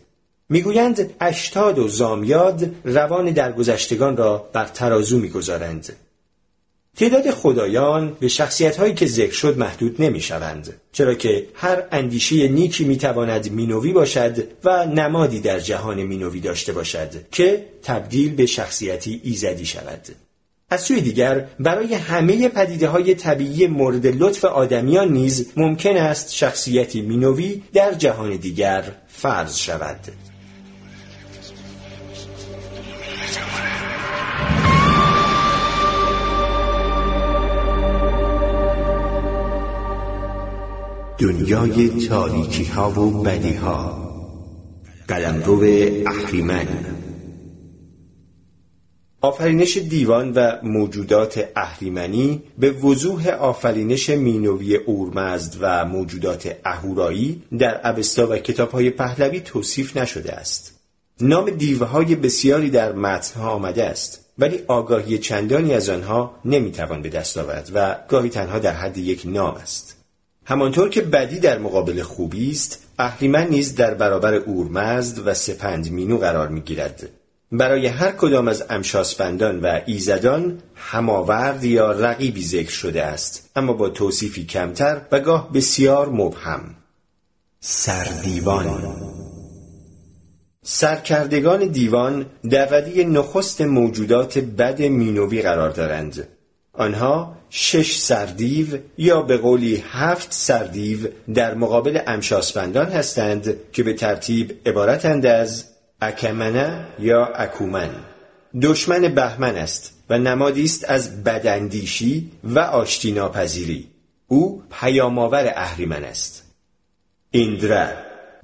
می‌گویند اشتاد و زامیاد روان درگذشتگان را بر ترازو می‌گذارند. تعداد خدایان به شخصیت هایی که ذکر شد محدود نمی شوند چرا که هر اندیشه نیکی می تواند مینوی باشد و نمادی در جهان مینوی داشته باشد که تبدیل به شخصیتی ایزدی شود. از سوی دیگر برای همه پدیده های طبیعی مورد لطف آدمیان نیز ممکن است شخصیتی مینوی در جهان دیگر فرض شود. دنیای تاریکی ها و بدی ها قلمرو اهریمن. آفرینش دیوان و موجودات اهریمنی به وضوح آفرینش مینوی اورمزد و موجودات اهورایی در اوستا و کتابهای پهلوی توصیف نشده است. نام دیوهای بسیاری در متنها آمده است ولی آگاهی چندانی از آنها نمی‌توان به دست آورد و گاهی تنها در حد یک نام است. همانطور که بدی در مقابل خوبی است اهریمن نیز در برابر اورمزد و سپند مینو قرار می‌گیرد. برای هر کدام از امشاسپندان و ایزدان هماورد یا رقیبی ذکر شده است اما با توصیفی کمتر و گاه بسیار مبهم. سردیوان. سرکردگان دیوان در نخست موجودات بد مینوی قرار دارند. آنها شش سردیو یا به قولی هفت سردیو در مقابل امشاسپندان هستند که به ترتیب عبارتند از اکمنه یا اکومن. دشمن بهمن است و نمادی است از بداندیشی و آشتی ناپذیری او پیامآور اهریمن است. ایندره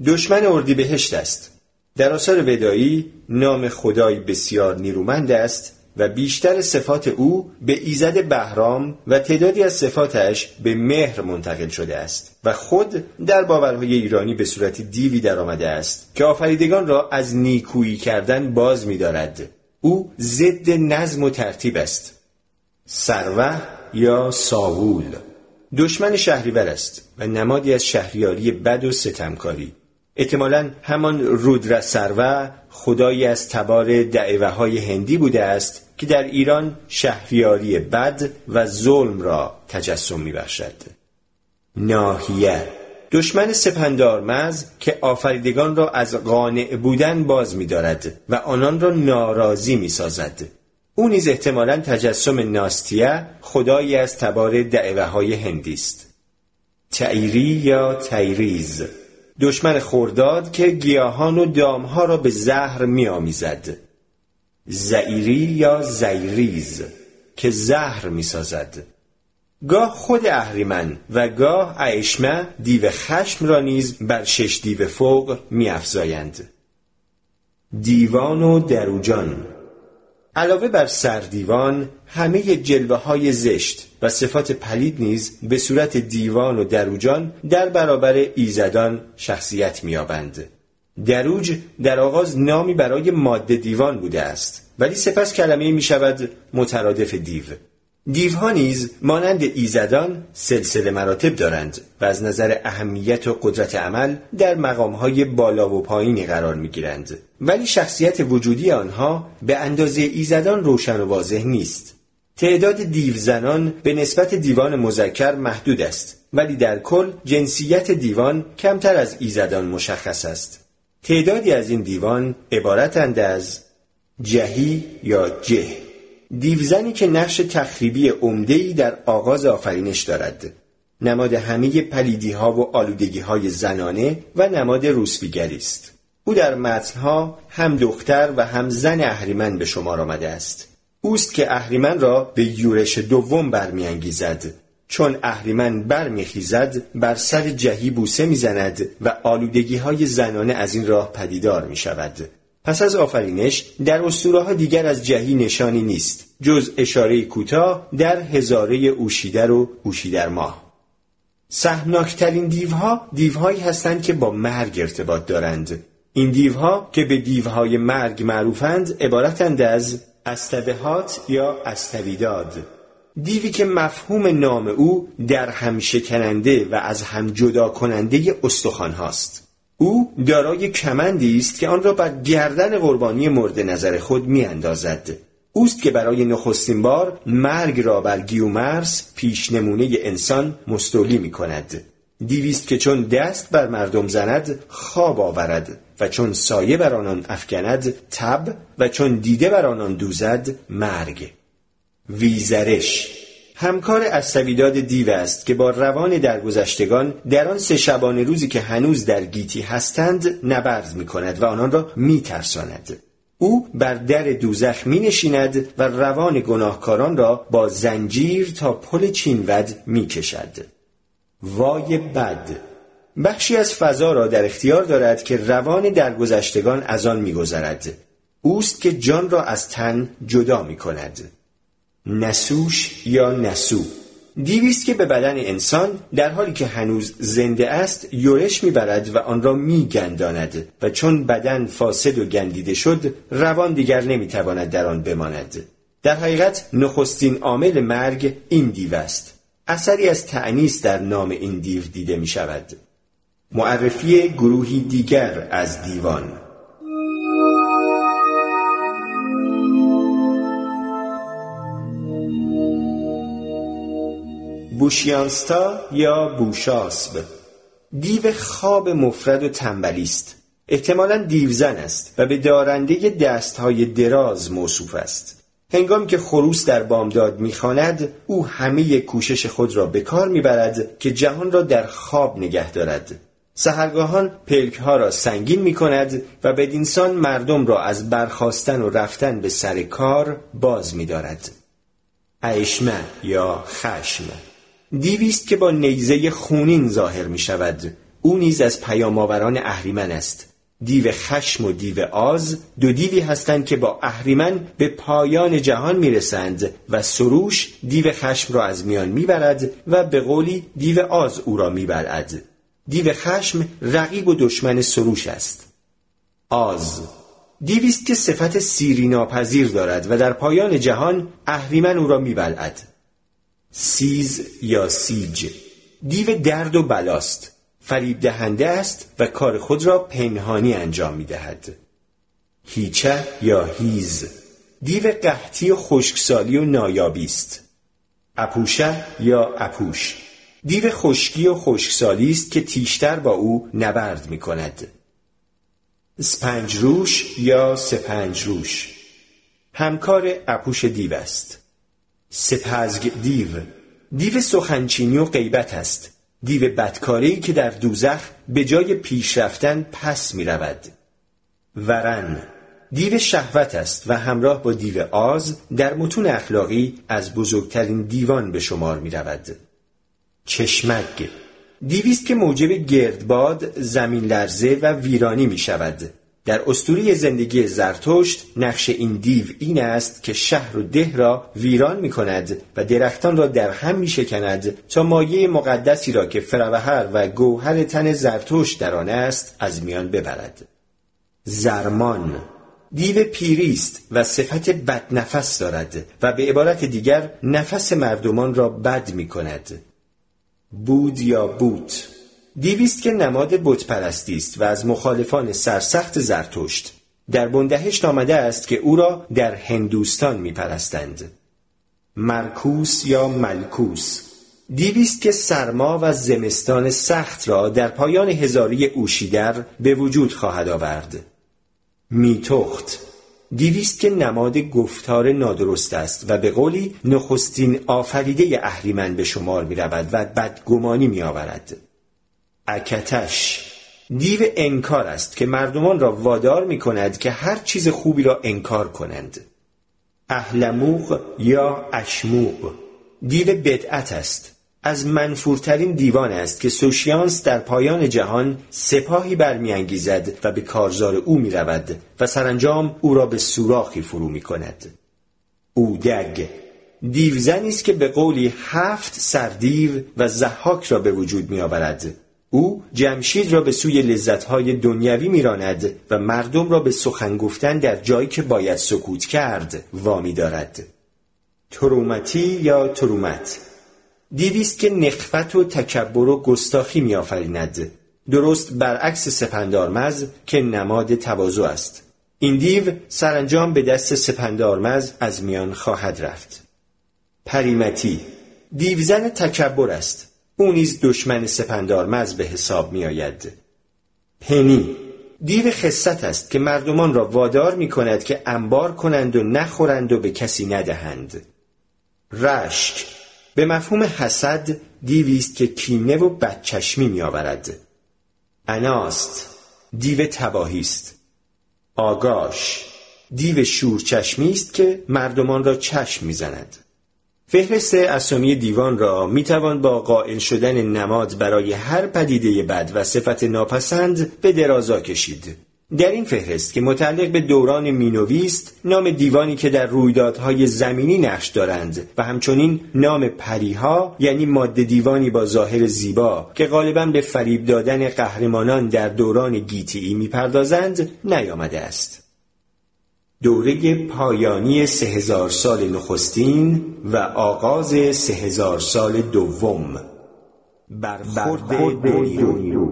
دشمن اردیبهشت است. در آثار ودایی نام خدای بسیار نیرومند است و بیشتر صفات او به ایزد بهرام و تعدادی از صفاتش به مهر منتقل شده است و خود در باورهای ایرانی به صورت دیوی در آمده است که آفریدگان را از نیکویی کردن باز می‌دارد. او ضد نظم و ترتیب است. سروه یا ساوول دشمن شهریور است و نمادی از شهریاری بد و ستمکاری. احتمالا همان رودر سروه خدایی از تبار دعوه های هندی بوده است که در ایران شهریاری بد و ظلم را تجسم می بخشد. ناهیه دشمن سپندارمز که آفریدگان را از قانع بودن باز می دارد و آنان را ناراضی می سازد. او نیز احتمالا تجسم ناستیه خدایی از تبار دعوه های هندی است. تعیری یا تیریز دشمن خورداد که گیاهان و دامها را به زهر میآمیزد. زعیری یا زیریز که زهر می‌سازد. گاه خود اهریمن و گاه عیشمه دیو خشم را نیز بر شش دیو فوق میافزایند. دیوان و دروجان. علاوه بر سردیوان همه جلوه های زشت و صفات پلید نیز به صورت دیوان و دروجان در برابر ایزدان شخصیت میابند. دروج در آغاز نامی برای ماده دیوان بوده است ولی سپس کلمه می شود مترادف دیو دیوها نیز مانند ایزدان سلسله مراتب دارند و از نظر اهمیت و قدرت عمل در مقامهای بالا و پایینی قرار می گیرند. ولی شخصیت وجودی آنها به اندازه ایزدان روشن و واضح نیست. تعداد دیوزنان به نسبت دیوان مذکر محدود است ولی در کل جنسیت دیوان کمتر از ایزدان مشخص است. تعدادی از این دیوان عبارتند از جهی یا جه. دیوزنی که نقش تخریبی عمده‌ای در آغاز آفرینش دارد. نماد همه پلیدی ها و آلودگی های زنانه و نماد روسبیگری است. او در متنها هم دختر و هم زن اهریمن به شمار آمده است. اوست که اهریمن را به یورش دوم برمیانگیزد. چون اهریمن برمیخیزد بر سر جهی بوسه می‌زند و آلودگی های زنانه از این راه پدیدار می شود پس از آفرینش در اسطوره دیگر از جهی نشانی نیست جز اشاره کوتاه در هزاره اوشیدر و اوشیدر ماه. سهمناکترین دیوها دیوهایی هستند که با مرگ ارتباط دارند. این دیوها که به دیوهای مرگ معروفند عبارتند از استبهات یا استویداد دیوی که مفهوم نام او در هم شکننده و از هم جدا کننده استخوان هاست او دارای کمندی است که آن را بر گردن قربانی مورد نظر خود می اندازد. اوست که برای نخستین بار مرگ را بر گیومرس پیش نمونه انسان مستولی می کند. دیویست که چون دست بر مردم زند خواب آورد و چون سایه بر آنان افکند تب و چون دیده بر آنان دوزد مرگ ویزرش همکار از سویداد دیو است که با روان درگذشتگان در آن سه شبانه روزی که هنوز در گیتی هستند نبرد می کند و آنان را می ترساند. او بر در دوزخ می نشیند و روان گناهکاران را با زنجیر تا پل چینود می کشد. وای بد بخشی از فضا را در اختیار دارد که روان درگذشتگان از آن میگذرد. اوست که جان را از تن جدا می کند نسوش یا نسو؟ دیویست که به بدن انسان در حالی که هنوز زنده است یورش می‌برد و آن را میگنداند و چون بدن فاسد و گندیده شد روان دیگر نمی‌تواند در آن بماند. در حقیقت نخستین عامل مرگ این دیو است. اثری از تعنیس در نام این دیو دیده می شود معرفی گروهی دیگر از دیوان. بوشیانستا یا بوشاسب؟ دیو خواب مفرد و تنبلی است. احتمالا دیوزن است و به دارنده دستهای دراز موصوف است. هنگامی که خروس در بامداد می‌خواند او همه کوشش خود را به کار می‌برد که جهان را در خواب نگه دارد. سهرگاهان پلک ها را سنگین می کند و بدینسان مردم را از برخواستن و رفتن به سر کار باز می دارد. عشمه یا خشم. دیویست که با نیزه خونین ظاهر می شود او نیز از پیامآوران اهریمن است. دیو خشم و دیو آز دو دیوی هستند که با اهریمن به پایان جهان می‌رسند و سروش دیو خشم را از میان می‌برد و به قولی دیو آز او را می‌برد. دیو خشم رقیب و دشمن سروش است. آز. دیویست که صفت سیری ناپذیر دارد و در پایان جهان اهریمن او را میبلعد. سیز یا سیج. دیو درد و بلاست. فریب دهنده است و کار خود را پنهانی انجام می دهد هیچه یا هیز. دیو قحطی و خشکسالی و نایابی است. اپوشه یا اپوش. دیو خشکی و خشکسالی است که تیشتر با او نبرد می کند سپنج روش یا سپنج روش همکار اپوش دیو است. سپزگ دیو. دیو سخنچینی و غیبت است. دیو بدکاری که در دوزخ به جای پیش رفتن پس می رود ورن. دیو شهوت است و همراه با دیو آز در متون اخلاقی از بزرگترین دیوان به شمار می رود چشمک. دیویست که موجب گردباد زمین لرزه و ویرانی می شود در استوری زندگی زرتشت نقش این دیو این است که شهر و ده را ویران می کند و درختان را در هم می شکند تا مایه مقدسی را که فروهر و گوهر تن زرتشت در آن است از میان ببرد. زرمان. دیو پیریست و صفت بدنفس دارد و به عبارت دیگر نفس مردمان را بد می کند بود یا بوت دیویست که نماد بتپرستی است و از مخالفان سرسخت زرتشت. در بندهشت آمده است که او را در هندوستان می پرستند. مرکوس یا ملکوس؟ دیویست که سرما و زمستان سخت را در پایان هزاری اوشیدر به وجود خواهد آورد. میتخت؟ دیویست که نماد گفتار نادرست است و به قولی نخستین آفریده اهریمن به شمار می رود و بدگمانی می آورد اکتش دیو انکار است که مردمان را وادار می کند که هر چیز خوبی را انکار کنند. اهلموغ یا اشموغ دیو بدعت است. از منفورترین دیوان است که سوشیانس در پایان جهان سپاهی برمیانگیزد و به کارزار او می رود و سرانجام او را به سوراخی فرو می کند. اودگ دیوزنی است که به قولی هفت سردیو و زحاک را به وجود می آورد. او جمشید را به سوی لذتهای دنیوی میراند و مردم را به سخن گفتن در جایی که باید سکوت کرد وامی دارد. ترومتی یا ترومت دیویست که نخفت و تکبر و گستاخی میآفریند. درست برعکس سپندارمز که نماد تواضع است. این دیو سرانجام به دست سپندارمز از میان خواهد رفت. پریمتی دیوزن تکبر است. او نیز دشمن سپندارمز به حساب میآید. پنی دیو خصت است که مردمان را وادار می کند که انبار کنند و نخورند و به کسی ندهند. رشک به مفهوم حسد دیویست که کینه و بدچشمی می آورد. اناست دیو تباهی است. آگاش دیو شورچشمی است که مردمان را چشم می‌زند. فهرست اسامی دیوان را می توان با قائل شدن نماد برای هر پدیده بد و صفت ناپسند به درازا کشید. در این فهرست که متعلق به دوران مینوی است نام دیوانی که در رویدادهای زمینی نقش دارند و همچنین نام پریها یعنی ماده دیوانی با ظاهر زیبا که غالبا به فریب دادن قهرمانان در دوران گیتی می‌پردازند نیامده است. دوره پایانی سه هزار سال نخستین و آغاز سه هزار سال دوم. برخورد نیرو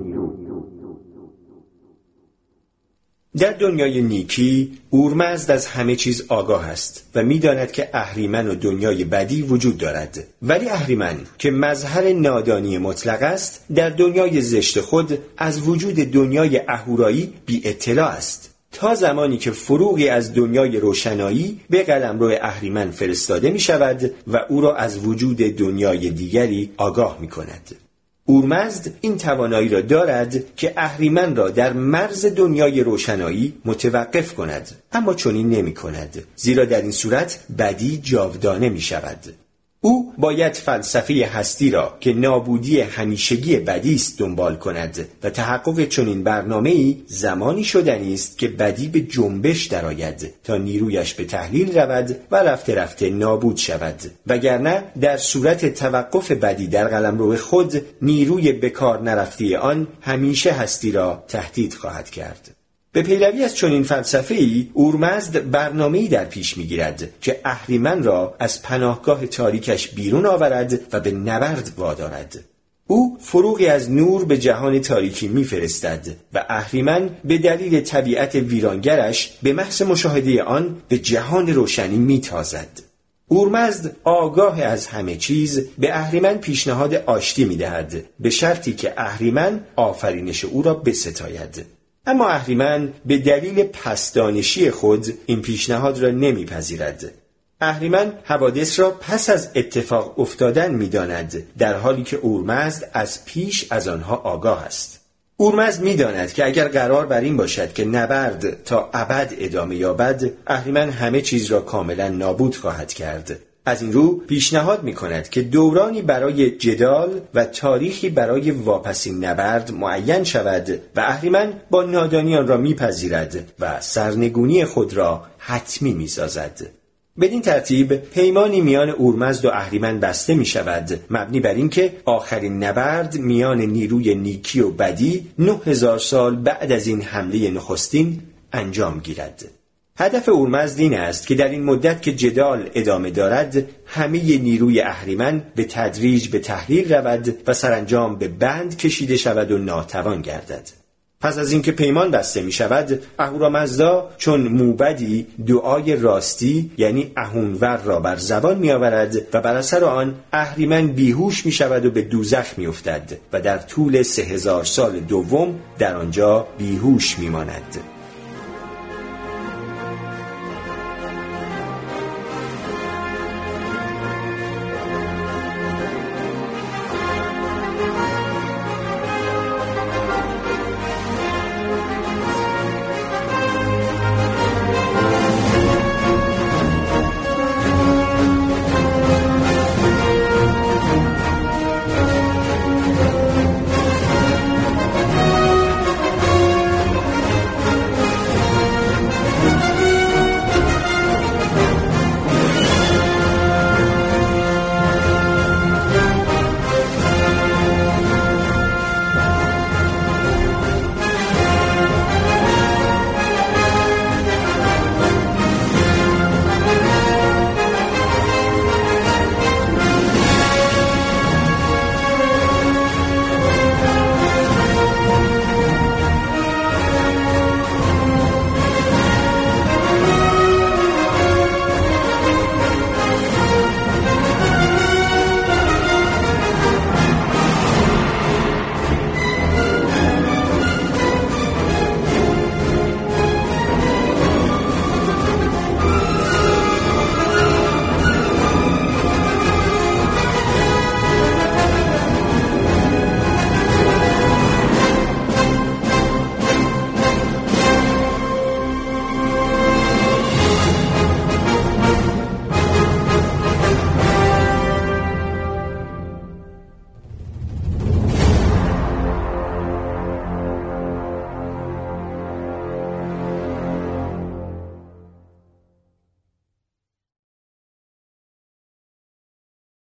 در دنیای نیکی اورمزد از همه چیز آگاه است و می‌داند که اهریمن و دنیای بدی وجود دارد ولی اهریمن که مظهر نادانی مطلق است در دنیای زشت خود از وجود دنیای اهورایی بی اطلاع است تا زمانی که فروغی از دنیای روشنایی به قلمرو اهریمن فرستاده می شود و او را از وجود دنیای دیگری آگاه می کند. اورمزد این توانایی را دارد که اهریمن را در مرز دنیای روشنایی متوقف کند اما چنین نمی کند زیرا در این صورت بدی جاودانه می شود. او باید فلسفه هستی را که نابودی همیشگی بدی است دنبال کند و تحقق چنین برنامه ای زمانی شدنی است که بدی به جنبش درآید تا نیرویش به تحلیل رود و رفته رفته نابود شود. وگرنه در صورت توقف بدی در قلمرو خود نیروی بکار نرفتی آن همیشه هستی را تهدید خواهد کرد. به پیروی از چنین فلسفه ای اورمزد برنامه‌ای در پیش می‌گیرد که اهریمن را از پناهگاه تاریکش بیرون آورد و به نبرد وادارد. او فروغی از نور به جهان تاریکی میفرستد و اهریمن به دلیل طبیعت ویرانگرش به محض مشاهده آن به جهان روشنی میتازد. اورمزد آگاه از همه چیز به اهریمن پیشنهاد آشتی می‌دهد به شرطی که اهریمن آفرینش او را بستاید. اما اهریمن به دلیل پسدانشی خود این پیشنهاد را نمیپذیرد. اهریمن حوادث را پس از اتفاق افتادن می‌داند در حالی که اورمزد از پیش از آنها آگاه است. اورمزد می‌داند که اگر قرار بر این باشد که نبرد تا ابد ادامه یابد اهریمن همه چیز را کاملا نابود خواهد کرد. از این رو پیشنهاد می کند که دورانی برای جدال و تاریخی برای واپسین نبرد معین شود و اهریمن با نادانیان را میپذیرد و سرنگونی خود را حتمی می‌سازد. بدین ترتیب پیمانی میان اورمزد و اهریمن بسته می شود مبنی بر اینکه آخرین نبرد میان نیروی نیکی و بدی نه هزار سال بعد از این حمله نخستین انجام گیرد. هدف اورمزد این است که در این مدت که جدال ادامه دارد همه نیروی اهریمن به تدریج به تحلیل رود و سرانجام به بند کشیده شود و ناتوان گردد پس از اینکه پیمان بسته می شود اهورامزدا چون موبدی دعای راستی یعنی اهونور را بر زبان می آورد و بر اثر آن اهریمن بیهوش می شود و به دوزخ می افتد و در طول سه هزار سال دوم در آنجا بیهوش می ماند.